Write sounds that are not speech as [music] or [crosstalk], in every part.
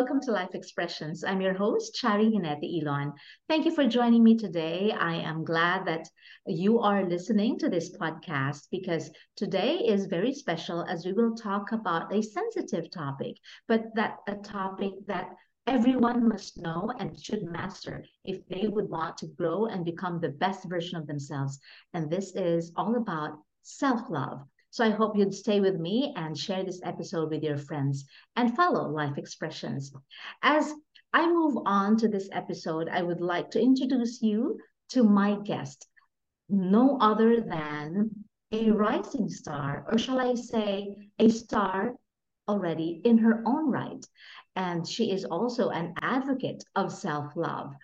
welcome to Life Expressions. I'm your host, Chari Hinete Elon. Thank you for joining me today. I am glad that you are listening to this podcast because today is very special as we will talk about a sensitive topic, but that a topic that everyone must know and should master if they would want to grow and become the best version of themselves. And this is all about self love. So I hope you'd stay with me and share this episode with your friends and follow Life Expressions. As I move on to this episode, I would like to introduce you to my guest, no other than a rising star, or shall I say, a star already in her own right. And she is also an advocate of self love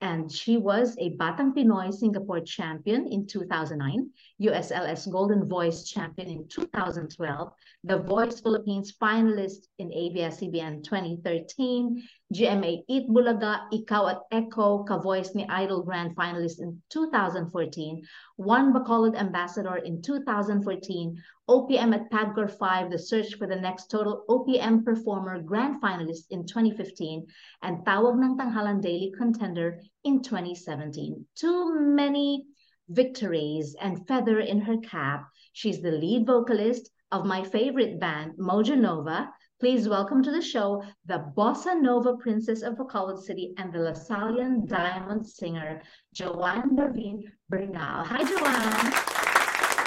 and she was a Batang Pinoy Singapore champion in 2009, USLS Golden Voice champion in 2012, the Voice Philippines finalist in ABS-CBN 2013, GMA Eat Bulaga, Ikaw at Echo, Ka-Voice ni Idol Grand finalist in 2014, one Bacolod ambassador in 2014, OPM at PAGCOR 5, the search for the next total OPM performer grand finalist in 2015, and Tawag ng Tanghalan Daily Contender in 2017. Too many victories and feather in her cap. She's the lead vocalist of my favorite band, Mojo Nova. Please welcome to the show the Bossa Nova Princess of Bacolod City and the Lasallian Diamond singer, Joanne Darvin Bernal. Hi, Joanne.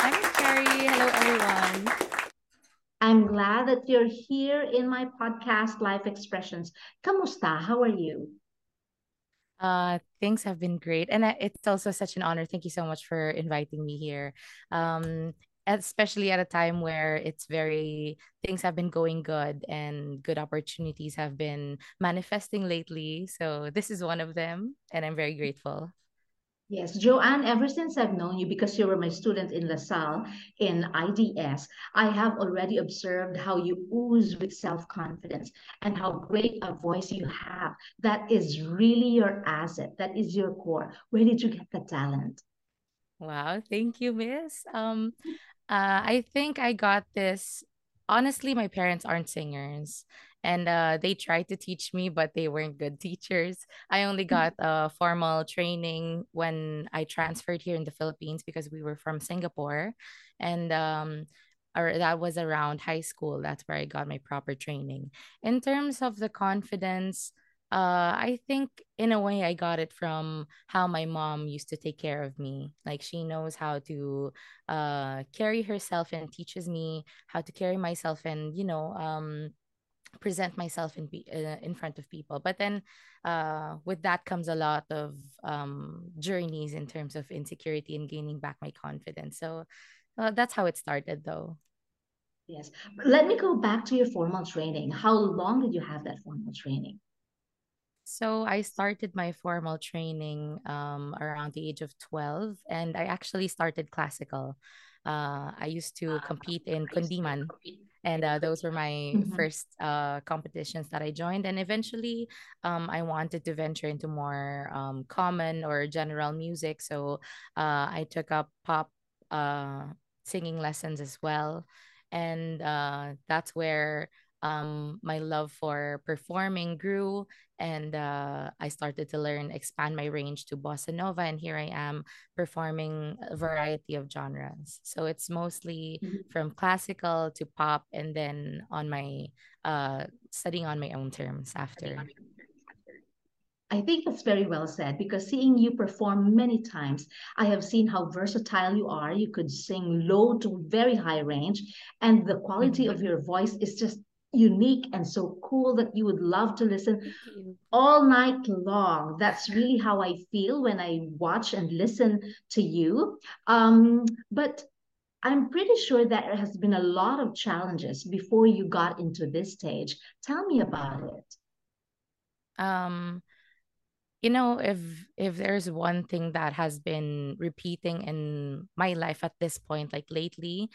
Hi, Carrie. Hello, everyone. I'm glad that you're here in my podcast, Life Expressions. Kamusta? How are you? Uh, things have been great, and it's also such an honor. Thank you so much for inviting me here. Um, especially at a time where it's very things have been going good and good opportunities have been manifesting lately. So this is one of them, and I'm very grateful. Yes, Joanne, ever since I've known you, because you were my student in LaSalle in IDS, I have already observed how you ooze with self confidence and how great a voice you have. That is really your asset, that is your core. Where did you get the talent? Wow, thank you, Miss. Um, uh, I think I got this. Honestly, my parents aren't singers and uh, they tried to teach me but they weren't good teachers i only mm. got uh, formal training when i transferred here in the philippines because we were from singapore and um, or that was around high school that's where i got my proper training in terms of the confidence uh, I think in a way I got it from how my mom used to take care of me. Like she knows how to uh, carry herself and teaches me how to carry myself and you know um, present myself in uh, in front of people. But then uh, with that comes a lot of um, journeys in terms of insecurity and gaining back my confidence. So uh, that's how it started though. Yes. Let me go back to your formal training. How long did you have that formal training so I started my formal training um, around the age of 12 and I actually started classical. Uh, I used to ah, compete in Kundiman and uh, those were my mm-hmm. first uh, competitions that I joined. And eventually, um, I wanted to venture into more um, common or general music, so uh, I took up pop uh, singing lessons as well, and uh, that's where um, my love for performing grew and uh, I started to learn, expand my range to bossa nova, and here I am performing a variety of genres. So it's mostly mm-hmm. from classical to pop, and then on my uh, studying on my own terms after. I think that's very well said because seeing you perform many times, I have seen how versatile you are. You could sing low to very high range, and the quality mm-hmm. of your voice is just unique and so cool that you would love to listen all night long. That's really how I feel when I watch and listen to you. Um, but I'm pretty sure that there has been a lot of challenges before you got into this stage. Tell me about it. Um, you know, if if there's one thing that has been repeating in my life at this point, like lately,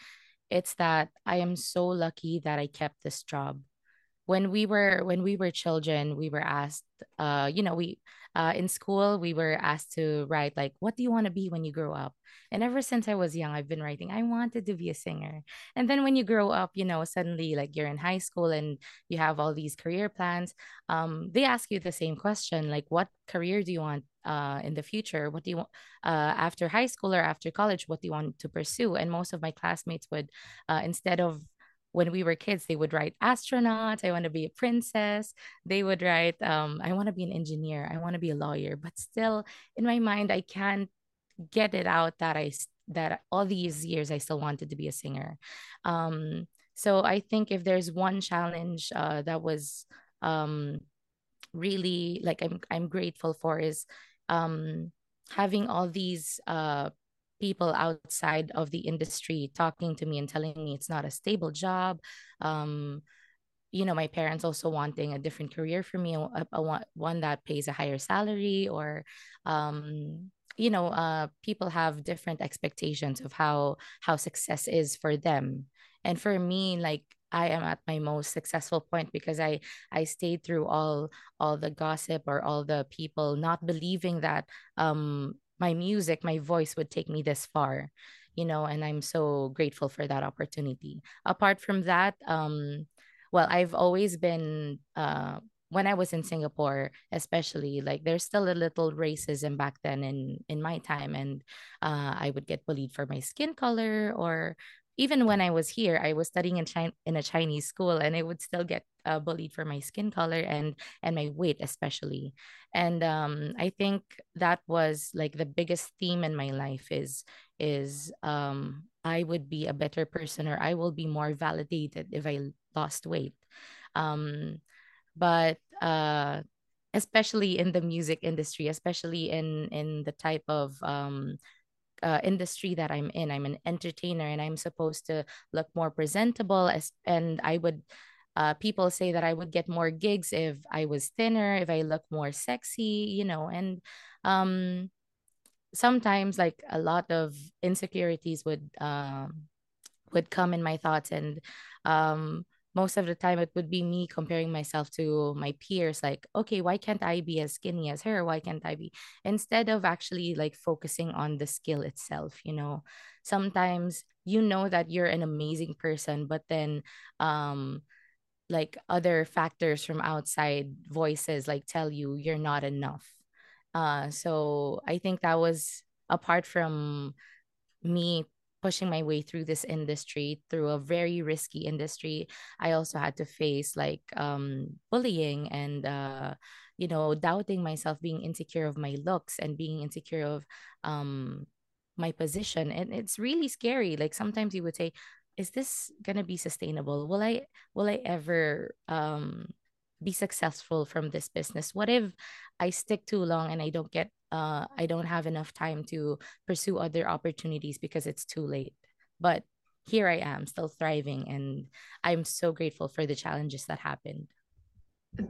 it's that I am so lucky that I kept this job. when we were when we were children we were asked uh you know we uh in school we were asked to write like what do you want to be when you grow up and ever since i was young i've been writing i wanted to be a singer and then when you grow up you know suddenly like you're in high school and you have all these career plans um they ask you the same question like what career do you want uh, in the future what do you want uh, after high school or after college what do you want to pursue and most of my classmates would uh, instead of when we were kids, they would write astronaut. I want to be a princess. They would write, um, I want to be an engineer. I want to be a lawyer. But still, in my mind, I can't get it out that I that all these years I still wanted to be a singer. Um, so I think if there's one challenge uh, that was um, really like I'm I'm grateful for is um, having all these uh, people outside of the industry talking to me and telling me it's not a stable job um you know my parents also wanting a different career for me a, a, one that pays a higher salary or um you know uh people have different expectations of how how success is for them. And for me like I am at my most successful point because I I stayed through all all the gossip or all the people not believing that um my music, my voice would take me this far, you know, and I'm so grateful for that opportunity. Apart from that, um, well, I've always been uh when I was in Singapore, especially, like there's still a little racism back then in in my time, and uh, I would get bullied for my skin color or even when I was here, I was studying in China in a Chinese school, and I would still get uh, bullied for my skin color and and my weight, especially. And um, I think that was like the biggest theme in my life is is um, I would be a better person, or I will be more validated if I lost weight. Um, but uh, especially in the music industry, especially in in the type of um, uh, industry that I'm in. I'm an entertainer and I'm supposed to look more presentable as and I would uh, people say that I would get more gigs if I was thinner, if I look more sexy, you know, and um sometimes like a lot of insecurities would um would come in my thoughts and um most of the time it would be me comparing myself to my peers like okay why can't i be as skinny as her? Why can't i be? Instead of actually like focusing on the skill itself you know? Sometimes you know that you're an amazing person but then um like other factors from outside voices like tell you you're not enough. Uh so i think that was apart from me pushing my way through this industry through a very risky industry i also had to face like um, bullying and uh, you know doubting myself being insecure of my looks and being insecure of um, my position. And it's really scary. Like sometimes you would say is this gonna be sustainable? Will i will i ever um, be successful from this business? What if i stick too long and i don't get uh, I don't have enough time to pursue other opportunities because it's too late. But here I am, still thriving, and I'm so grateful for the challenges that happened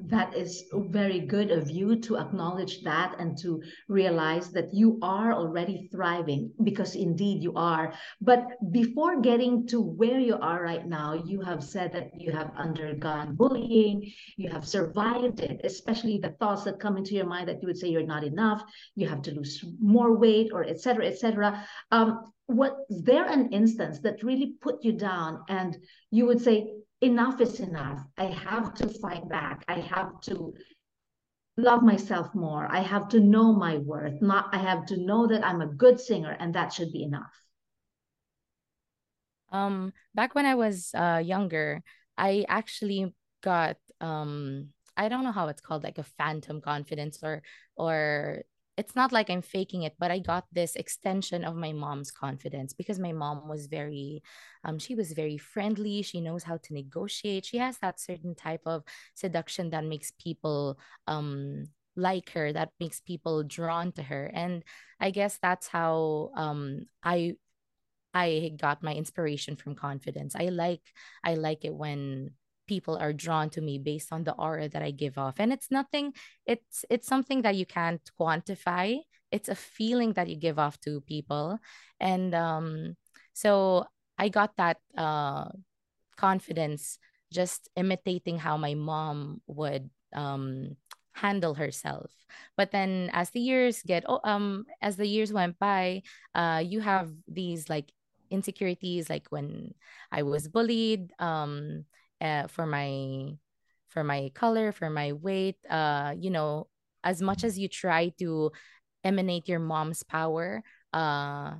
that is very good of you to acknowledge that and to realize that you are already thriving because indeed you are. But before getting to where you are right now you have said that you have undergone bullying you have survived it especially the thoughts that come into your mind that you would say you're not enough you have to lose more weight or etc etc um, was there an instance that really put you down and you would say enough is enough. I have to fight back. I have to love myself more. I have to know my worth. Not I have to know that I'm a good singer and that should be enough. Um back when I was uh younger, I actually got um I don't know how it's called like a phantom confidence or or it's not like I'm faking it, but I got this extension of my mom's confidence because my mom was very, um, she was very friendly. She knows how to negotiate. She has that certain type of seduction that makes people um like her, that makes people drawn to her. And I guess that's how um I I got my inspiration from confidence. I like I like it when people are drawn to me based on the aura that I give off. And it's nothing, it's it's something that you can't quantify. It's a feeling that you give off to people. And um so I got that uh confidence just imitating how my mom would um handle herself but then as the years get oh um as the years went by uh you have these like insecurities like when i was bullied um uh, for my for my color for my weight uh you know as much as you try to emanate your mom's power uh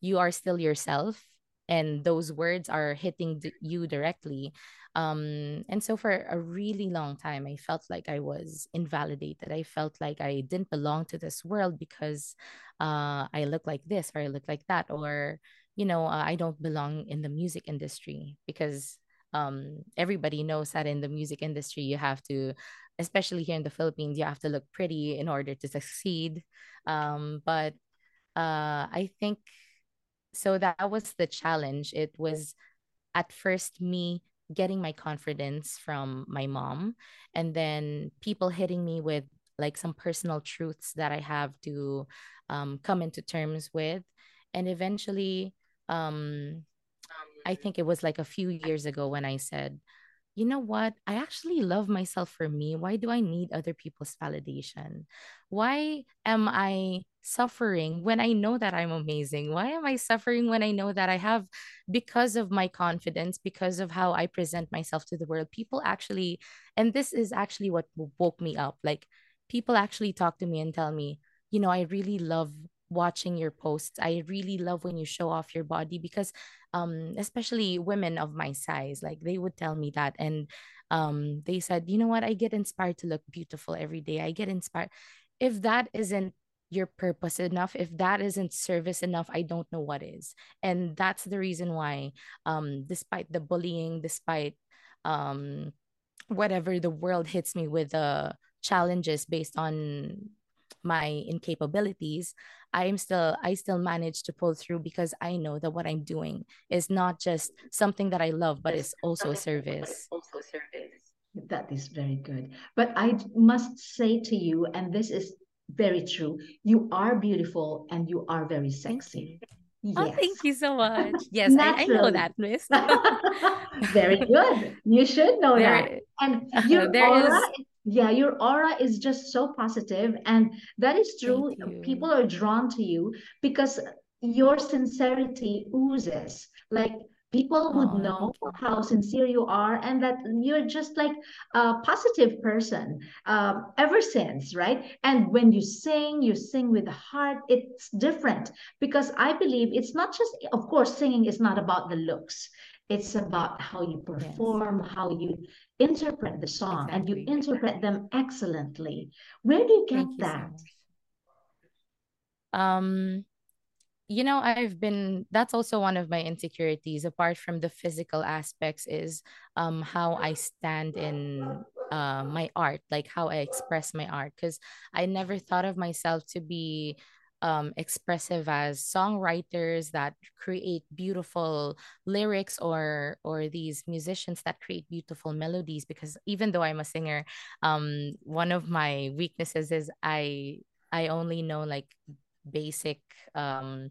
you are still yourself and those words are hitting d- you directly. Um and so for a really long time i felt like i was invalidated. I felt like i didn't belong to this world because uh i look like this or i look like that or you know uh, i don't belong in the music industry because um everybody knows that in the music industry you have to especially here in the philippines you have to look pretty in order to succeed. Um but uh i think so that was the challenge. It was at first me getting my confidence from my mom and then people hitting me with like some personal truths that i have to um, come into terms with. And eventually um, i think it was like a few years ago when i said you know what? I actually love myself for me. Why do I need other people's validation? Why am I suffering when I know that I'm amazing? Why am I suffering when I know that I have, because of my confidence, because of how I present myself to the world, people actually, and this is actually what woke me up. Like, people actually talk to me and tell me, you know, I really love watching your posts. I really love when you show off your body because um especially women of my size like they would tell me that and um they said, "You know what? I get inspired to look beautiful every day. I get inspired if that isn't your purpose enough if that isn't service enough i don't know what is and that's the reason why um despite the bullying despite um whatever the world hits me with uh challenges based on my incapabilities i am still i still manage to pull through because i know that what i'm doing is not just something that i love but it's also a service also service That is very good. But I must say to you, and this is very true, you are beautiful and you are very sexy. you oh thank you so much [laughs] yes i, I know that miss [laughs] Very good. You should know that. And [laughs] your there aura, is yeah, your aura is just so positive, and that is true. People are drawn to you because your sincerity oozes. Like people would know how sincere you are, and that you're just like a positive person um, ever since, right? And when you sing, you sing with the heart. It's different because I believe it's not just, of course, singing is not about the looks it's about how you yes perform, how you interpret the song, and you interpret them excellently. Where do you get thank you so that? um you know i've been that's also one of my insecurities apart from the physical aspects is um how i stand in uh my art like how i express my art because i never thought of myself to be um expressive as songwriters that create beautiful lyrics or or these musicians that create beautiful melodies because even though i'm a singer um one of my weaknesses is i i only know like basic um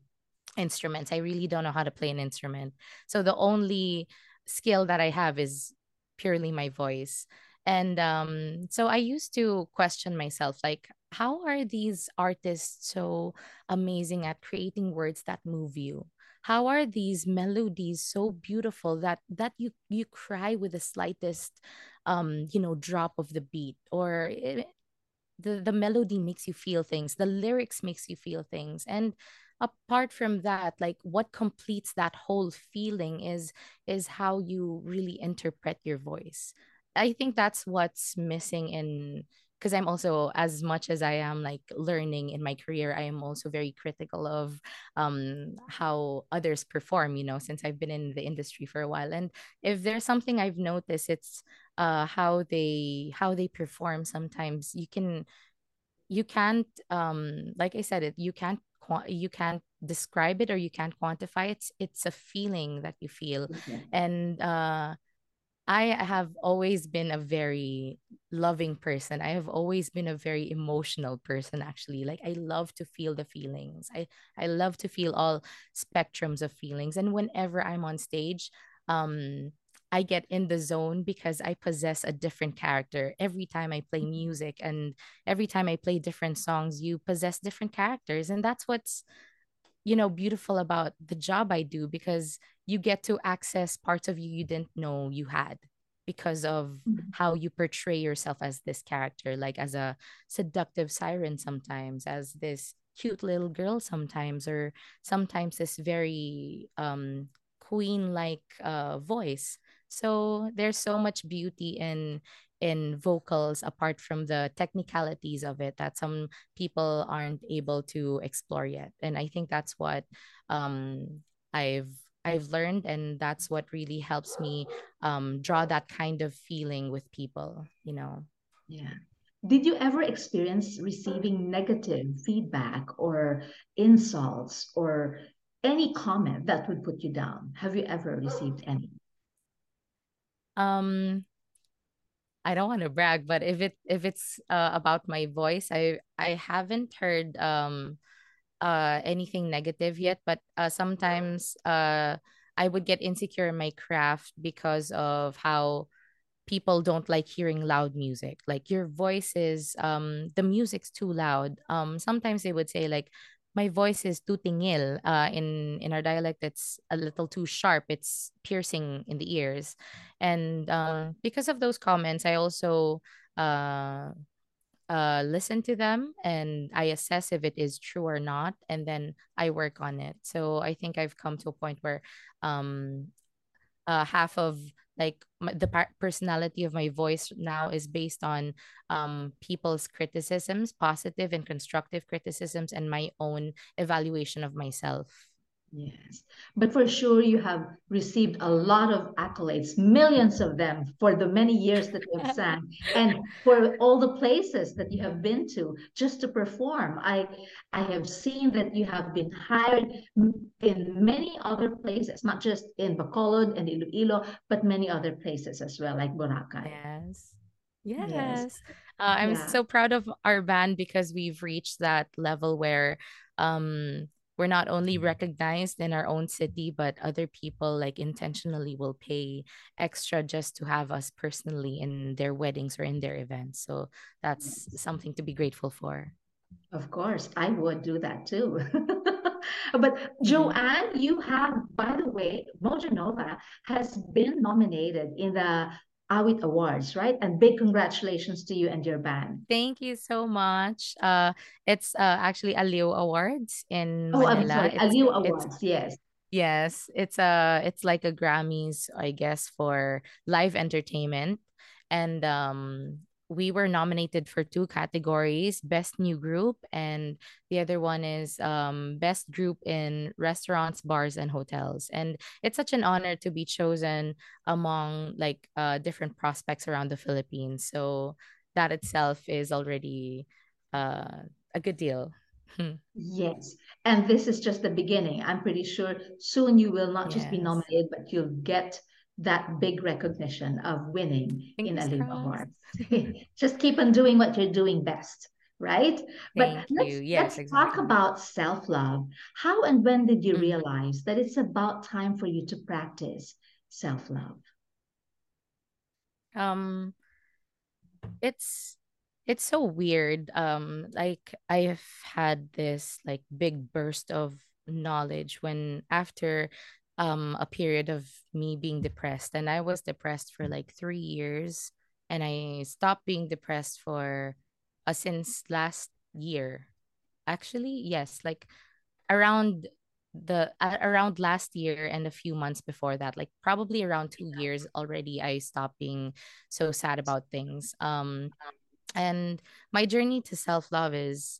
instruments. I really don't know how to play an instrument. So the only skill that I have is purely my voice. And um, so I used to question myself like, how are these artists so amazing at creating words that move you? How are these melodies so beautiful that that you you cry with the slightest um you know drop of the beat? Or it, the the melody makes you feel things the lyrics makes you feel things. And apart from that like what completes that whole feeling is is how you really interpret your voice i think that's what's missing in because i'm also as much as i am like learning in my career i am also very critical of um how others perform you know since i've been in the industry for a while. And if there's something i've noticed it's uh how they how they perform sometimes. You can you can't um like i said it you can't you can't describe it or you can't quantify it. It's, it's a feeling that you feel. Okay. and uh i have always been a very loving person. I have always been a very emotional person actually. Like i love to feel the feelings. I i love to feel all spectrums of feelings. And whenever i'm on stage um I get in the zone because I possess a different character. Every time I play music and every time I play different songs you possess different characters. And that's what's you know beautiful about the job I do because you get to access parts of you you didn't know you had because of Mhm. how you portray yourself as this character like as a seductive siren sometimes as this cute little girl sometimes or sometimes this very um queen like uh voice so there's so much beauty in in vocals apart from the technicalities of it that some people aren't able to explore yet and i think that's what um i've i've learned and that's what really helps me um draw that kind of feeling with people you know Yeah. Did you ever experience receiving negative feedback or insults or any comment that would put you down? Have you ever received any? um I don't want to brag, but if it if it's uh, about my voice, I I haven't heard um uh anything negative yet, but uh sometimes uh I would get insecure in my craft because of how people don't like hearing loud music. Like your voice is um the music's too loud. Um sometimes they would say like my voice is too tingil. Uh in in our dialect it's a little too sharp. It's piercing in the ears. And uh, because of those comments, I also uh uh listen to them and I assess if it is true or not and then I work on it. So I think I've come to a point where um uh, half of like my, the personality of my voice now is based on um, people's criticisms, positive and constructive criticisms, and my own evaluation of myself. Yes, but for sure you have received a lot of accolades, millions of them for the many years that you have sang and for all the places that you have been to just to perform. I I have seen that you have been hired in many other places, not just in Bacolod and Iloilo, but many other places as well, like Boracay. Yes. Yes, Yes. Uh, I'm yeah. so proud of our band because we've reached that level where um we're not only recognized in our own city, but other people like intentionally will pay extra just to have us personally in their weddings or in their events. So that's something to be grateful for. Of course, I would do that too. [laughs] But Mhm. Joanne, you have, by the way, Mojo Nova has been nominated in the Awit Awards, right? And big congratulations to you and your band. Thank you so much. Uh, it's uh, actually Aliw Awards in Oh, Manila. Aliw it's Awards, yes. Yes, it's a it's like a Grammys, I guess, for live entertainment. And um we were nominated for two categories, Best New Group and the other one is um Best Group in Restaurants, Bars and Hotels. And it's such an honor to be chosen among like uh different prospects around the Philippines. So that itself is already uh a good deal. Yes. And this is just the beginning. I'm pretty sure soon you will not just be nominated, but you'll get that big recognition of winning in Fingers Aliw crossed. Awards. [laughs] [laughs] Just keep on doing what you're doing best, right? But Thank you. let's Yes, let's talk about self-love. How and when did you Mhm. realize that it's about time for you to practice self-love? Um, it's it's so weird. Um, like I've had this like big burst of knowledge when after um a period of me being depressed, and I was depressed for like three years, and I stopped being depressed for uh, since last year. Actually, yes, like around the uh, around last year and a few months before that like probably around 2 years already I stopped being so sad about things. Um and my journey to self-love is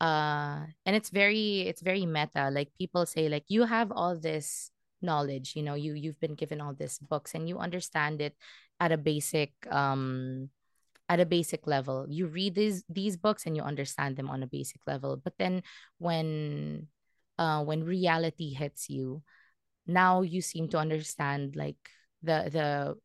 uh and it's very it's very meta. Like people say like you have all this knowledge you know you you've been given all these books and you understand it at a basic um at a basic level. You read these these books and you understand them on a basic level. But then when uh when reality hits you now you seem to understand like the the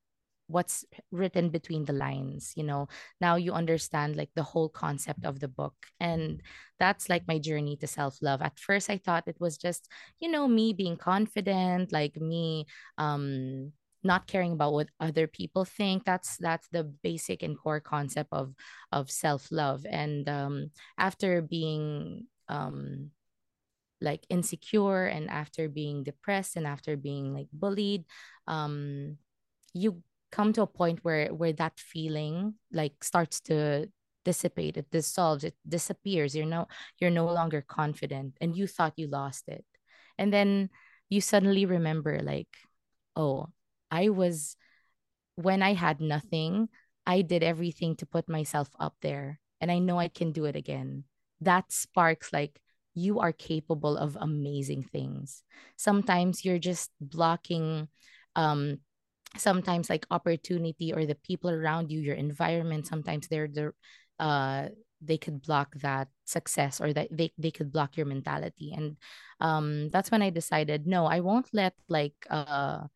what's written between the lines you know? Now you understand like the whole concept of the book and that's like my journey to self love at first i thought it was just you know me being confident like me um not caring about what other people think. That's that's the basic and core concept of of self-love. And um, after being um, like insecure and after being depressed and after being like bullied um, you come to a point where where that feeling like starts to dissipate it dissolves it disappears you're no you're no longer confident and you thought you lost it and then you suddenly remember like oh I was, when I had nothing, I did everything to put myself up there. And I know I can do it again. That sparks like, you are capable of amazing things. Sometimes you're just blocking um sometimes like opportunity or the people around you, your environment, sometimes they're the uh they could block that success or that they, they could block your mentality. And um that's when I decided, no, I won't let like uh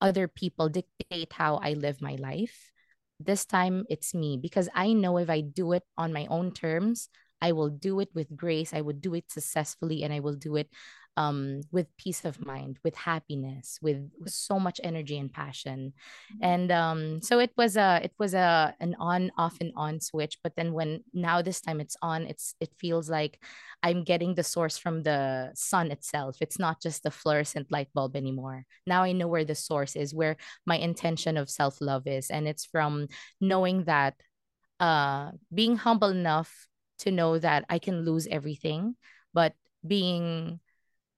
other people dictate how I live my life. This time it's me because I know if I do it on my own terms, I will do it with grace. I would do it successfully and I will do it um, with peace of mind, with happiness, with, with so much energy and passion. Mm-hmm. And um, so it was a it was a an on off and on switch. But then when now this time it's on, it's it feels like I'm getting the source from the sun itself. It's not just the fluorescent light bulb anymore. Now I know where the source is, where my intention of self love is, and it's from knowing that uh, being humble enough to know that I can lose everything, but being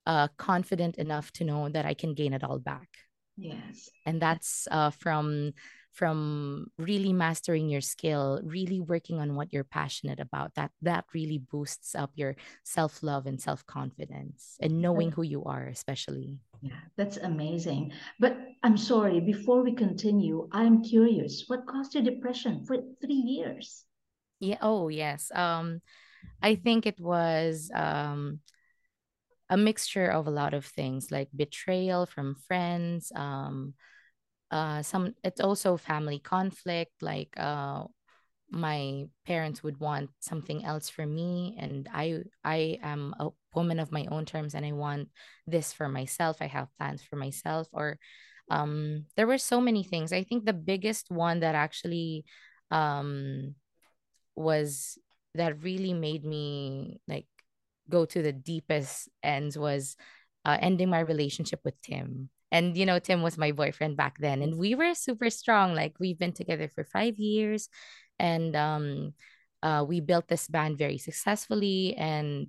uh, confident enough to know that I can gain it all back. Yes. And that's uh, from from really mastering your skill, really working on what you're passionate about. That that really boosts up your self-love and self-confidence and knowing who you are, especially. Yeah, that's amazing. But I'm sorry, before we continue, I'm curious, what caused your depression for three years? Yeah, oh yes. Um I think it was um a mixture of a lot of things like betrayal from friends um uh some it's also family conflict like uh my parents would want something else for me and i i am a woman of my own terms and i want this for myself i have plans for myself or um there were so many things. I think the biggest one that actually um was that really made me like go to the deepest ends was uh, ending my relationship with Tim. And you know, Tim was my boyfriend back then, and we were super strong. Like we've been together for five years, and um, uh, we built this band very successfully. And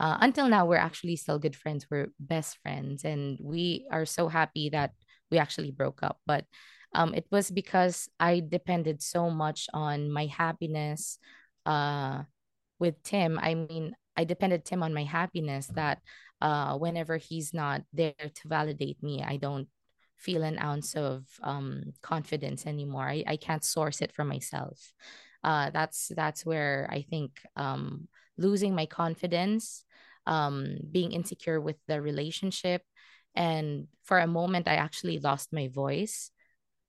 uh, until now, we're actually still good friends. We're best friends, and we are so happy that we actually broke up. But um, it was because I depended so much on my happiness uh, with Tim. I mean, I depended Tim on my happiness that uh, whenever he's not there to validate me, I don't feel an ounce of um, confidence anymore. I, I can't source it for myself. Uh, that's that's where I think um, losing my confidence, um, being insecure with the relationship, and for a moment I actually lost my voice.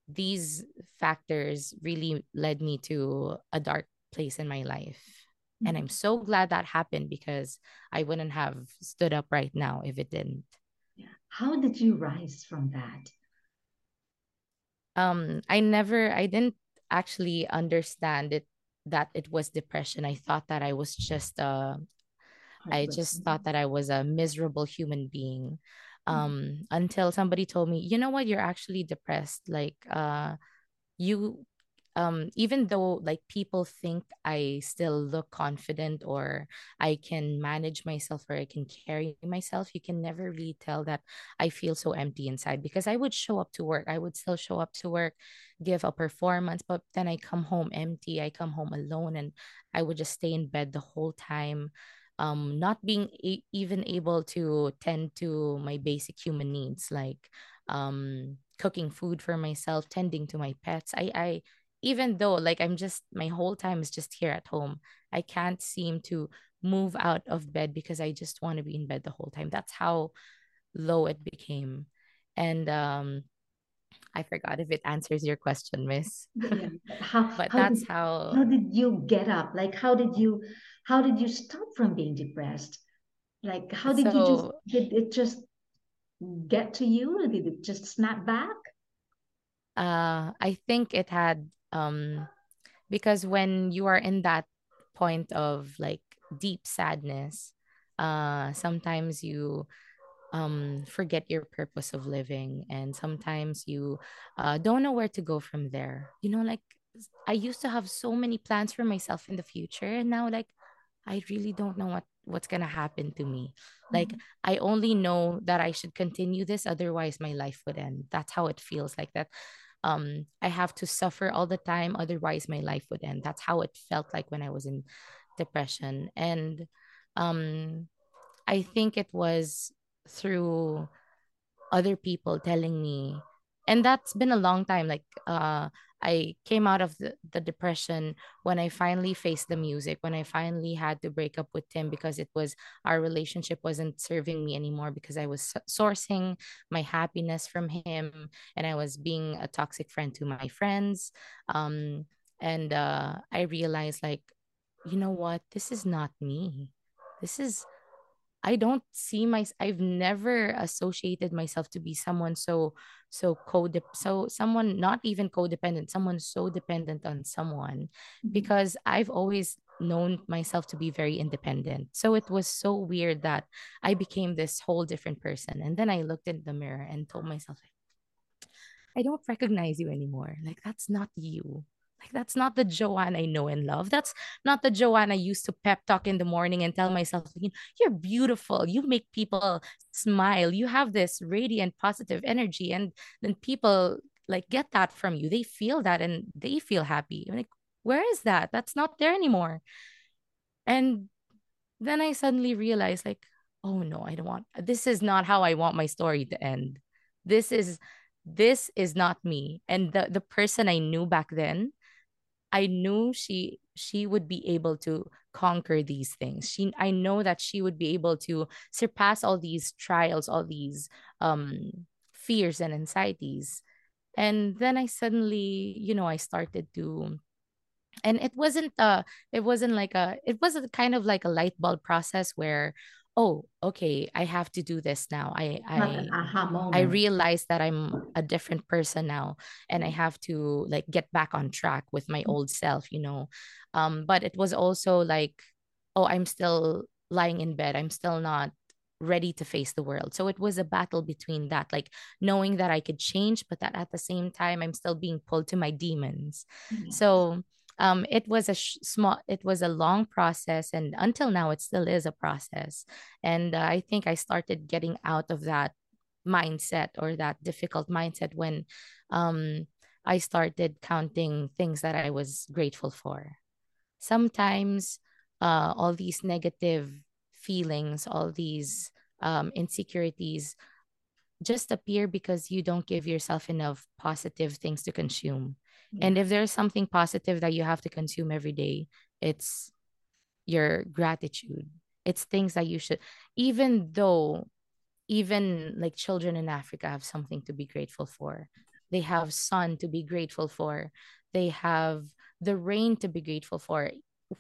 These factors really led me to a dark place in my life. And I'm so glad that happened because I wouldn't have stood up right now if it didn't. Yeah. How did you rise from that? Um, I never, I didn't actually understand it that it was depression. I thought that I was just uh I just thought that I was a miserable human being. Mm. Um, mm-hmm. until somebody told me, you know what, you're actually depressed. Like uh you um even though like people think i still look confident or i can manage myself or i can carry myself you can never really tell that i feel so empty inside because i would show up to work. I would still show up to work give a performance but then i come home empty. I come home alone and i would just stay in bed the whole time um not being a- even able to tend to my basic human needs like um cooking food for myself tending to my pets. I i even though like I'm just my whole time is just here at home. I can't seem to move out of bed because I just want to be in bed the whole time. That's how low it became. And um I forgot if it answers your question, Miss. Yeah. [laughs] How, but how that's did, how how did you get up? Like how did you how did you stop from being depressed? Like how did so, you just did it just get to you or did it just snap back? uh, I think it had um, because when you are in that point of like deep sadness, uh, sometimes you um, forget your purpose of living, and sometimes you uh, don't know where to go from there. You know, like I used to have so many plans for myself in the future, and now like I really don't know what what's gonna happen to me. Like Mhm. I only know that I should continue this, otherwise my life would end. That's how it feels like that. Um, I have to suffer all the time, otherwise my life would end. That's how it felt like when I was in depression. And um, I think it was through other people telling me and that's been a long time like uh i came out of the, the depression when i finally faced the music when i finally had to break up with tim because it was our relationship wasn't serving me anymore because i was sourcing my happiness from him and i was being a toxic friend to my friends. Um and uh i realized like you know what? This is not me. This is I don't see my I've never associated myself to be someone so so code so someone not even codependent, someone so dependent on someone Mhm. because I've always known myself to be very independent. So it was so weird that I became this whole different person. And then I looked in the mirror and told myself, I don't recognize you anymore. Like that's not you. Like that's not the Joanne I know and love. That's not the Joanne I used to pep talk in the morning and tell myself, you're beautiful. You make people smile. You have this radiant positive energy. And then people like get that from you. They feel that and they feel happy. I'm like, where is that? That's not there anymore. And then I suddenly realized, like, oh no, I don't want this is not how I want my story to end. This is this is not me. And the the person I knew back then, I knew she she would be able to conquer these things. She I know that she would be able to surpass all these trials, all these um fears and anxieties. And then I suddenly, you know, I started to and it wasn't uh it wasn't like a it was a kind of like a light bulb process where oh okay i have to do this now. I i i realize that i'm a different person now and i have to like get back on track with my old self you know? Um but it was also like oh i'm still lying in bed. I'm still not ready to face the world. So it was a battle between that like knowing that i could change but that at the same time i'm still being pulled to my demons. Yes. so um, it was a sh- small it was a long process and until now it still is a process and uh, i think i started getting out of that mindset or that difficult mindset when um, i started counting things that i was grateful for sometimes uh, all these negative feelings all these um, insecurities just appear because you don't give yourself enough positive things to consume. Yeah. And if there's something positive that you have to consume every day, it's your gratitude. It's things that you should, even though, even like children in Africa have something to be grateful for. They have sun to be grateful for. They have the rain to be grateful for.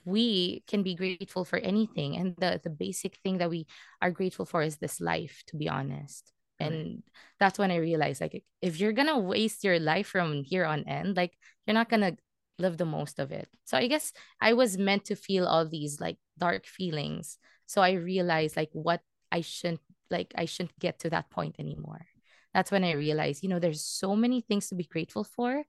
We can be grateful for anything. And the, the basic thing that we are grateful for is this life, to be honest. Correct. And that's when I realized like if you're gonna waste your life from here on end, like you're not gonna live the most of it. So I guess I was meant to feel all these like dark feelings. So I realized like what I shouldn't like I shouldn't get to that point anymore. That's when I realized, you know, there's so many things to be grateful for.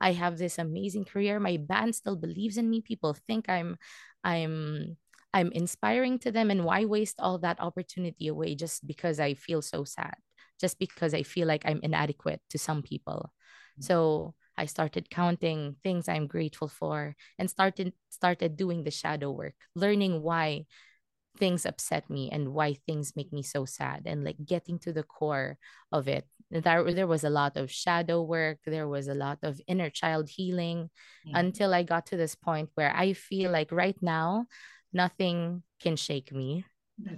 I have this amazing career. My band still believes in me. People think I'm I'm I'm inspiring to them and why waste all that opportunity away just because I feel so sad, just because I feel like I'm inadequate to some people. Mm. So I started counting things I'm grateful for and started started doing the shadow work, learning why things upset me and why things make me so sad and like getting to the core of it there, there was a lot of shadow work there was a lot of inner child healing Yeah. until i got to this point where i feel like right now nothing can shake me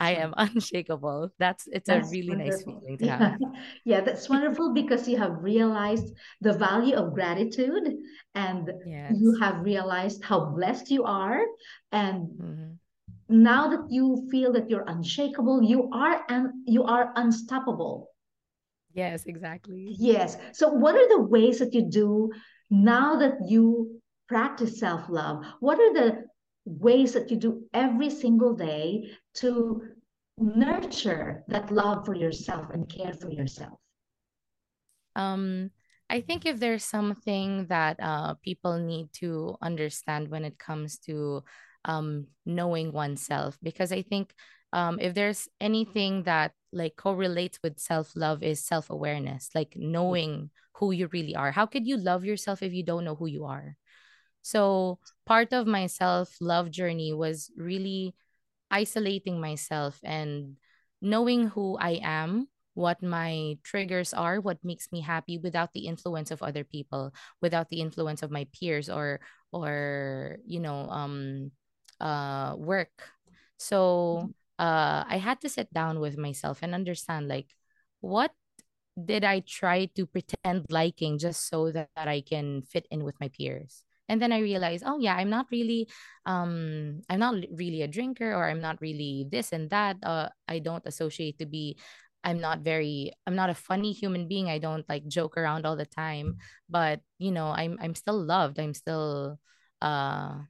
i That's right. am [laughs] unshakable that's it's a That's really nice feeling to have Yeah. [laughs] Yeah, that's wonderful because you have realized the value of gratitude and you have realized how blessed you are. And hmm now that you feel that you're unshakable, you are and you are unstoppable. Yes, exactly. Yes. So, what are the ways that you do now that you practice self love? What are the ways that you do every single day to nurture that love for yourself and care for yourself? Um, I think if there's something that uh, people need to understand when it comes to um, knowing oneself, because I think um, if there's anything that like correlates with self-love is self-awareness, like knowing who you really are. How could you love yourself if you don't know who you are? So part of my self-love journey was really isolating myself and knowing who I am, what my triggers are, what makes me happy without the influence of other people, without the influence of my peers or or you know um uh work. So uh I had to sit down with myself and understand like what did I try to pretend liking just so that, that I can fit in with my peers? And then I realized, oh yeah, I'm not really um I'm not really a drinker or I'm not really this and that. Uh I don't associate to be I'm not very I'm not a funny human being. I don't like joke around all the time, but you know, I'm I'm still loved. I'm still uh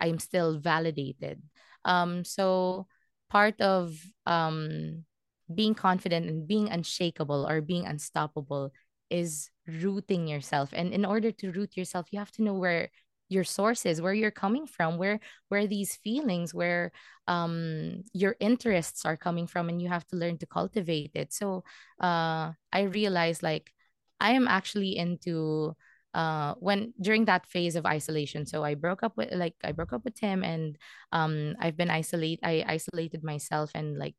I'm still validated. Um so part of um being confident and being unshakable or being unstoppable is rooting yourself. And in order to root yourself you have to know where your source is where you're coming from where where these feelings where um your interests are coming from and you have to learn to cultivate it. So uh i realized like i am actually into uh when during that phase of isolation. So i broke up with like i broke up with him and um i've been isolate i isolated myself and like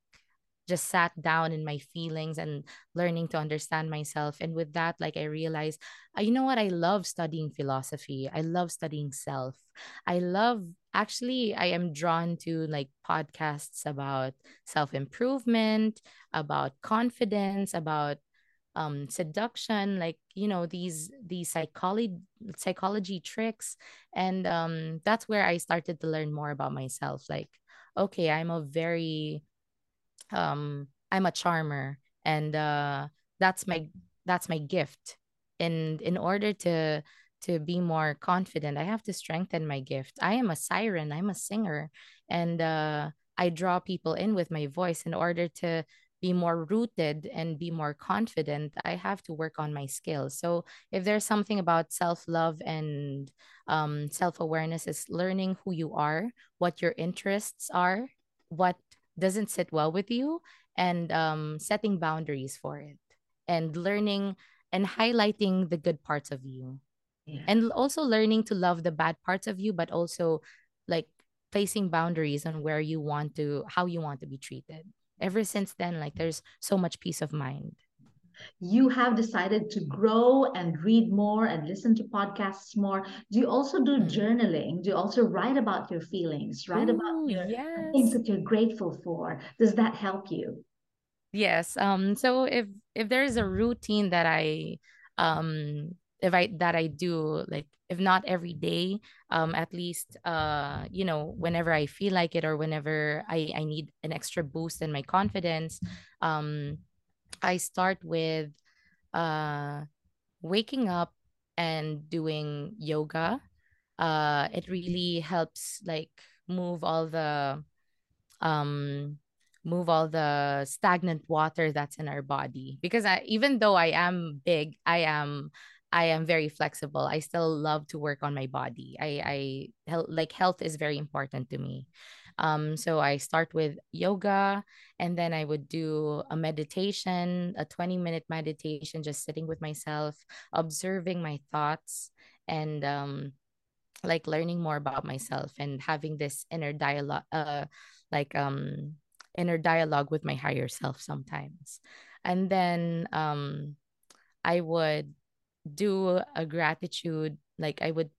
just sat down in my feelings and learning to understand myself. And with that like i realized uh, you know what? I love studying philosophy. I love studying self. I love actually i am drawn to like podcasts about self improvement about confidence about um seduction like you know these these psychology psychology tricks. And um that's where i started to learn more about myself. Like okay i'm a very um i'm a charmer and uh that's my that's my gift. And in order to to be more confident i have to strengthen my gift. I am a siren i'm a singer and uh i draw people in with my voice. In order to be more rooted and be more confident i have to work on my skills. So if there's something about self-love and um, self-awareness is learning who you are what your interests are what doesn't sit well with you and um, setting boundaries for it and learning and highlighting the good parts of you. Yeah. and also learning to love the bad parts of you but also like placing boundaries on where you want to how you want to be treated. Ever since then like there's so much peace of mind You have decided to grow and read more and listen to podcasts more. Do you also do Mm. journaling? Do you also write about your feelings, write about your the things that you're grateful for? Does that help you? Yes. Um, so if if there's a routine that I um if I that I do like if not every day, um at least uh you know whenever I feel like it or whenever I I need an extra boost in my confidence, um I start with uh waking up and doing yoga. Uh it really helps like move all the um move all the stagnant water that's in our body. Because I, even though I am big I am I am very flexible. I still love to work on my body. I I like health is very important to me um so I start with yoga and then I would do a meditation a 20 minute meditation just sitting with myself observing my thoughts and um like learning more about myself and having this inner dialogue uh like um inner dialogue with my higher self sometimes. And then um i would do a gratitude like i would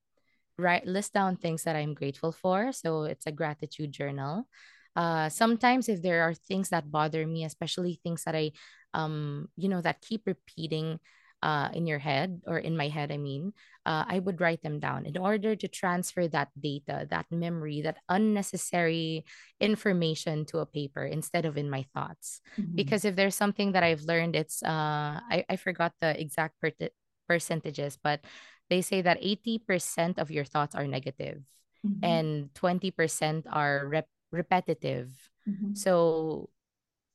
write list down things that i'm grateful for so it's a gratitude journal uh sometimes if there are things that bother me especially things that i um you know that keep repeating uh, in your head or in my head, I mean, uh, I would write them down in order to transfer that data, that memory, that unnecessary information to a paper instead of in my thoughts. Mhm. Because if there's something that I've learned, it's uh, I, I forgot the exact per- percentages, but they say that 80% of your thoughts are negative Mhm. and 20% are rep- repetitive. Mhm. So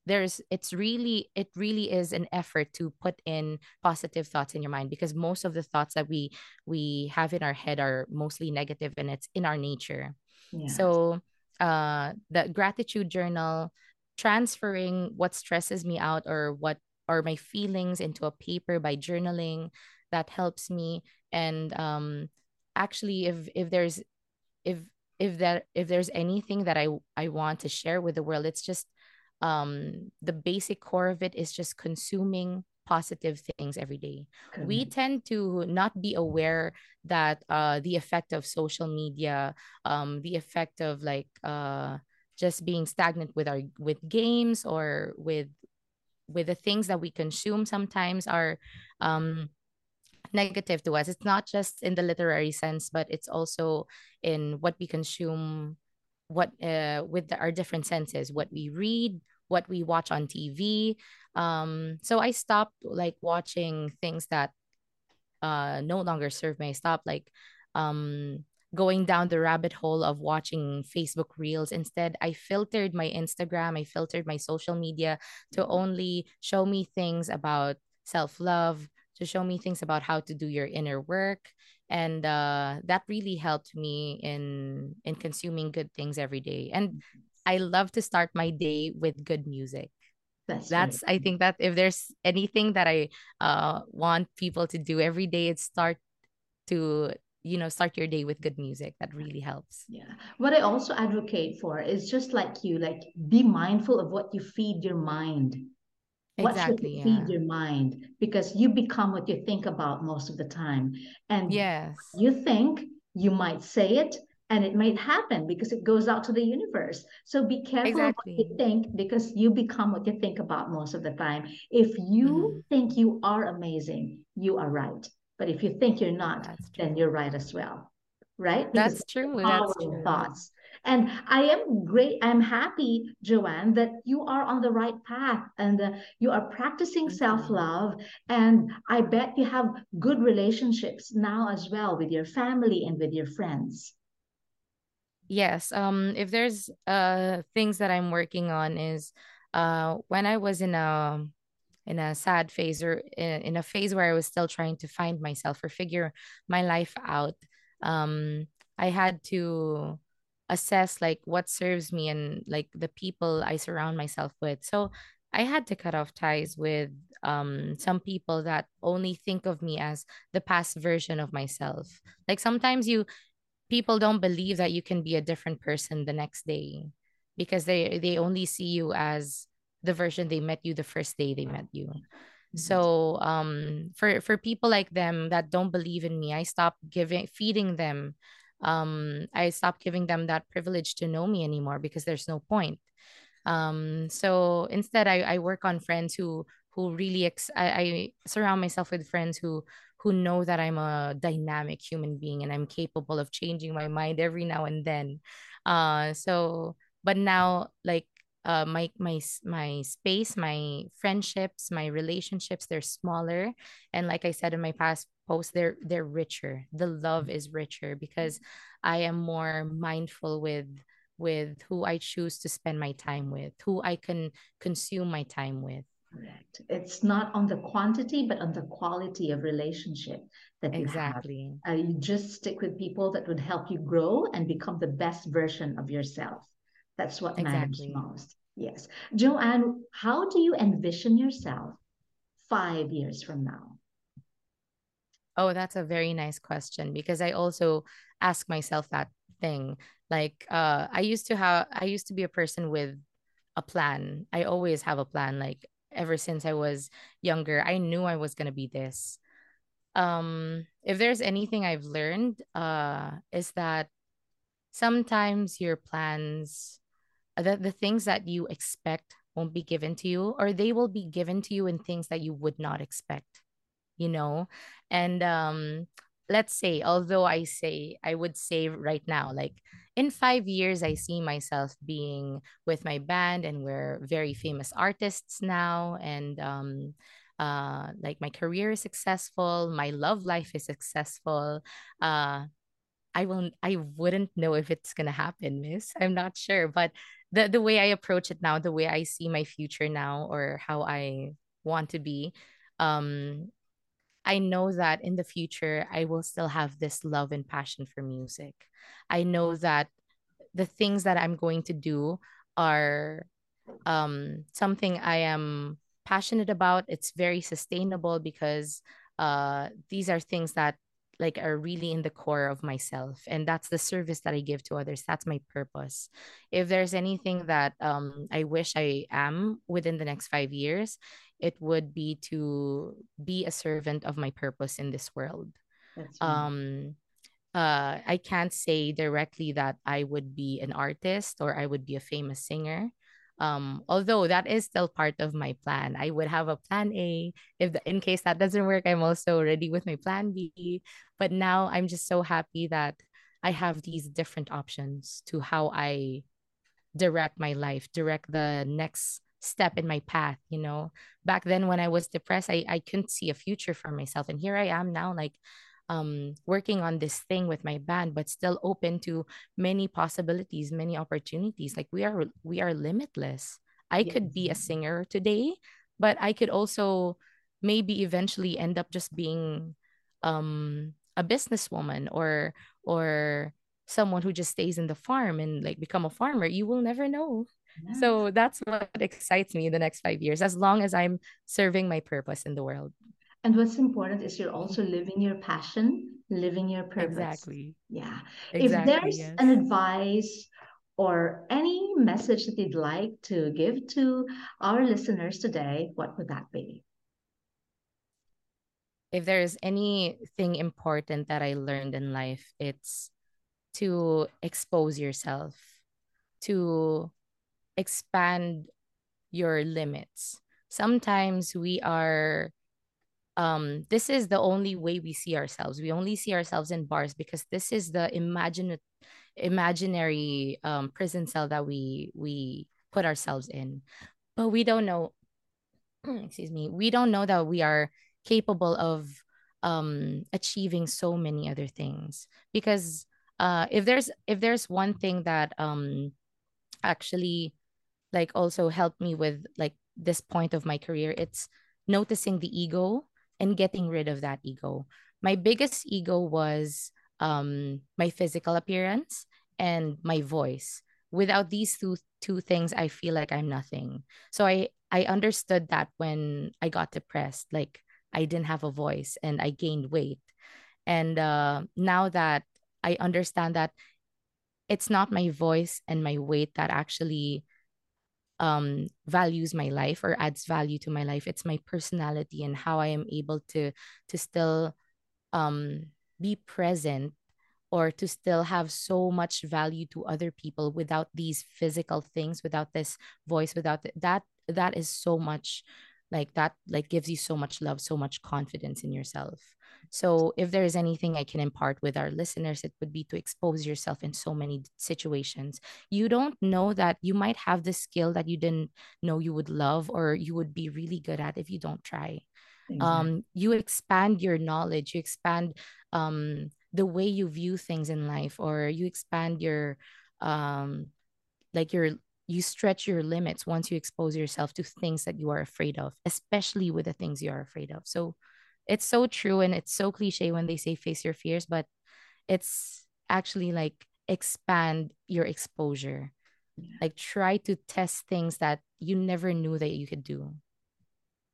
there's it's really it really is an effort to put in positive thoughts in your mind because most of the thoughts that we we have in our head are mostly negative and it's in our nature Yes. so uh the gratitude journal transferring what stresses me out or what or my feelings into a paper by journaling that helps me and um actually if if there's if if that if there's anything that I I want to share with the world it's just um the basic core of it is just consuming positive things every day. We tend to not be aware that uh the effect of social media um the effect of like uh just being stagnant with our with games or with with the things that we consume sometimes are um negative to us. It's not just in the literary sense, but it's also in what we consume, what uh, with the, our different senses, what we read, what we watch on TV. Um, so I stopped like watching things that uh no longer serve me. I stopped like um going down the rabbit hole of watching Facebook reels. Instead, I filtered my Instagram, I filtered my social media to only show me things about self-love, to show me things about how to do your inner work. And uh, that really helped me in in consuming good things every day. And I love to start my day with good music That's that's i think that if there's anything that i uh want people to do every day it's start to you know start your day with good music that really helps Yeah. What I also advocate for is just like you, like be mindful of what you feed your mind. What should exactly you feed your mind? Because you become what you think about most of the time. And yes you think you might say it and it might happen because it goes out to the universe. So be careful of what you think because you become what you think about most of the time. If you hmm think you are amazing, you are right. But if you think you're not, then you're right as well. Right? Because that's true that's true thoughts. And I am great. I'm happy, Joanne, that you are on the right path and uh, you are practicing thank self love. And I bet you have good relationships now as well with your family and with your friends. yes um if there's uh things that i'm working on is uh when i was in a in a sad phase or in, in a phase where I was still trying to find myself or figure my life out, um, I had to assess like what serves me and like the people I surround myself with. So I had to cut off ties with um some people that only think of me as the past version of myself. Like sometimes you people don't believe that you can be a different person the next day because they they only see you as the version they met you the first day they met you Mhm. so um for for people like them that don't believe in me i stopped giving feeding them um i stopped giving them that privilege to know me anymore because there's no point. Um so instead i i work on friends who who really ex- I, I surround myself with friends who who know that i'm a dynamic human being and i'm capable of changing my mind every now and then. Uh so but now like uh my my my space my friendships my relationships they're smaller and like i said in my past post they're they're richer the love is richer because i am more mindful with with who I choose to spend my time with, who I can consume my time with. Correct. It's not on the quantity, but on the quality of relationship that you have. Exactly. Uh, you just stick with people that would help you grow and become the best version of yourself. That's what matters Exactly. most. Yes. Joanne, how do you envision yourself five years from now? Oh, that's a very nice question because I also ask myself that thing. Like uh I used to have I used to be a person with a plan. I always have a plan like ever since I was younger. I knew I was going to be this. Um if there's anything I've learned uh is that sometimes your plans the, the things that you expect won't be given to you or they will be given to you in things that you would not expect you know and um let's say although i say i would say right now like in five years i see myself being with my band and we're very famous artists now and um uh like my career is successful my love life is successful uh I will I wouldn't know if it's gonna happen, miss. I'm not sure. But the the way I approach it now, the way I see my future now or how I want to be, um, I know that in the future I will still have this love and passion for music. I know that the things that I'm going to do are um something I am passionate about. It's very sustainable because uh these are things that like are really in the core of myself and that's the service that i give to others. That's my purpose. If there's anything that um i wish i am within the next 5 years it would be to be a servant of my purpose in this world. Right. um uh i can't say directly that i would be an artist or i would be a famous singer um although that is still part of my plan. I would have a plan a if the, in case that doesn't work i'm also ready with my plan b. But now i'm just so happy that i have these different options to how i direct my life, direct the next step in my path, you know. Back then when I was depressed, I I couldn't see a future for myself. And here I am now like um working on this thing with my band but still open to many possibilities, many opportunities. Like we are we are limitless. I could be a singer today, but I could also maybe eventually end up just being um a businesswoman or or someone who just stays in the farm and like become a farmer you will never know Yes. so that's what excites me in the next five years as long as i'm serving my purpose in the world And what's important is you're also living your passion, living your purpose. exactly Yeah. Exactly, If there's an advice or any message that you'd like to give to our listeners today, what would that be? if there's anything important that i learned in life it's to expose yourself to expand your limits sometimes we are um this is the only way we see ourselves. We only see ourselves in bars because this is the imagine imaginary um prison cell that we we put ourselves in. But we don't know [clears throat] excuse me we don't know that we are capable of um achieving so many other things. Because uh if there's if there's one thing that um actually like also helped me with like this point of my career it's noticing the ego and getting rid of that ego. My biggest ego was um my physical appearance and my voice. Without these two two things i feel like i'm nothing. So i i understood that when i got depressed like i didn't have a voice and i gained weight. And uh now that i understand that it's not my voice and my weight that actually um values my life or adds value to my life. It's my personality and how i am able to to still um be present or to still have so much value to other people without these physical things without this voice without th- that that is so much like that like gives you so much love so much confidence in yourself so if there is anything i can impart with our listeners it would be to expose yourself in so many situations you don't know that you might have the skill that you didn't know you would love or you would be really good at if you don't try Exactly. um you expand your knowledge you expand um the way you view things in life or you expand your um like your you stretch your limits once you expose yourself to things that you are afraid of especially with the things you are afraid of. So it's so true and it's so cliche when they say face your fears but it's actually like expand your exposure. Like try to test things that you never knew that you could do.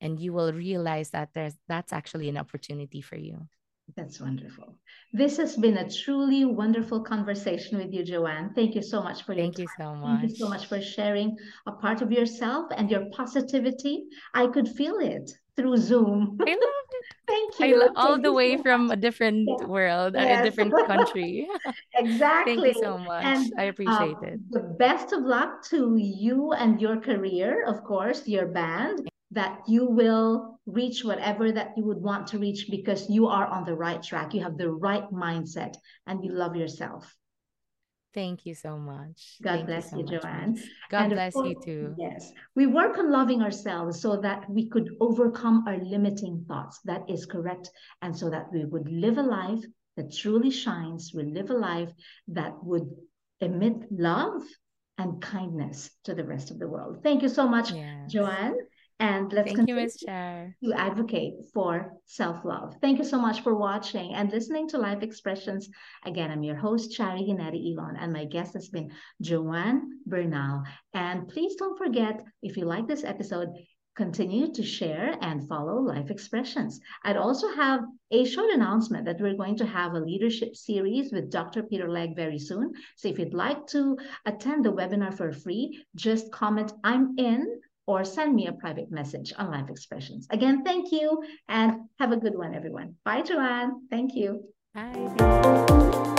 And you will realize that there's that's actually an opportunity for you That's wonderful. This has been a truly wonderful conversation with you, Joanne. Thank you so much for your thank you so Thank you so much much for sharing a part of yourself and your positivity. I could feel it through Zoom. i loved it [laughs] Thank i lo- you. all Thank the you way so much. from a different Yeah. world a different country exactly. [laughs] thank you so much And i appreciate um, it the best of luck to you and your career, of course, your band. That you will reach whatever that you would want to reach because you are on the right track. You have the right mindset and you love yourself. Thank you so much. God Thank bless so you, much, Joanne. Miss. God And bless you too. Yes. We work on loving ourselves so that we could overcome our limiting thoughts. That is correct. And so that we would live a life that truly shines. We live a life that would emit love and kindness to the rest of the world. Thank you so much, Yes. Joanne. And let's Thank continue Char. to advocate for self love. Thank you so much for watching and listening to Life Expressions. Again, I'm your host, Shari Ganeti Elon, and my guest has been Joanne Bernal. And please don't forget, if you like this episode, continue to share and follow Life Expressions. I'd also have a short announcement that we're going to have a leadership series with Dr. Peter Legge very soon. So if you'd like to attend the webinar for free, just comment, I'm in or send me a private message on Life Expressions. Again, thank you and have a good one, everyone. Bye, Joanne. Thank you. Bye.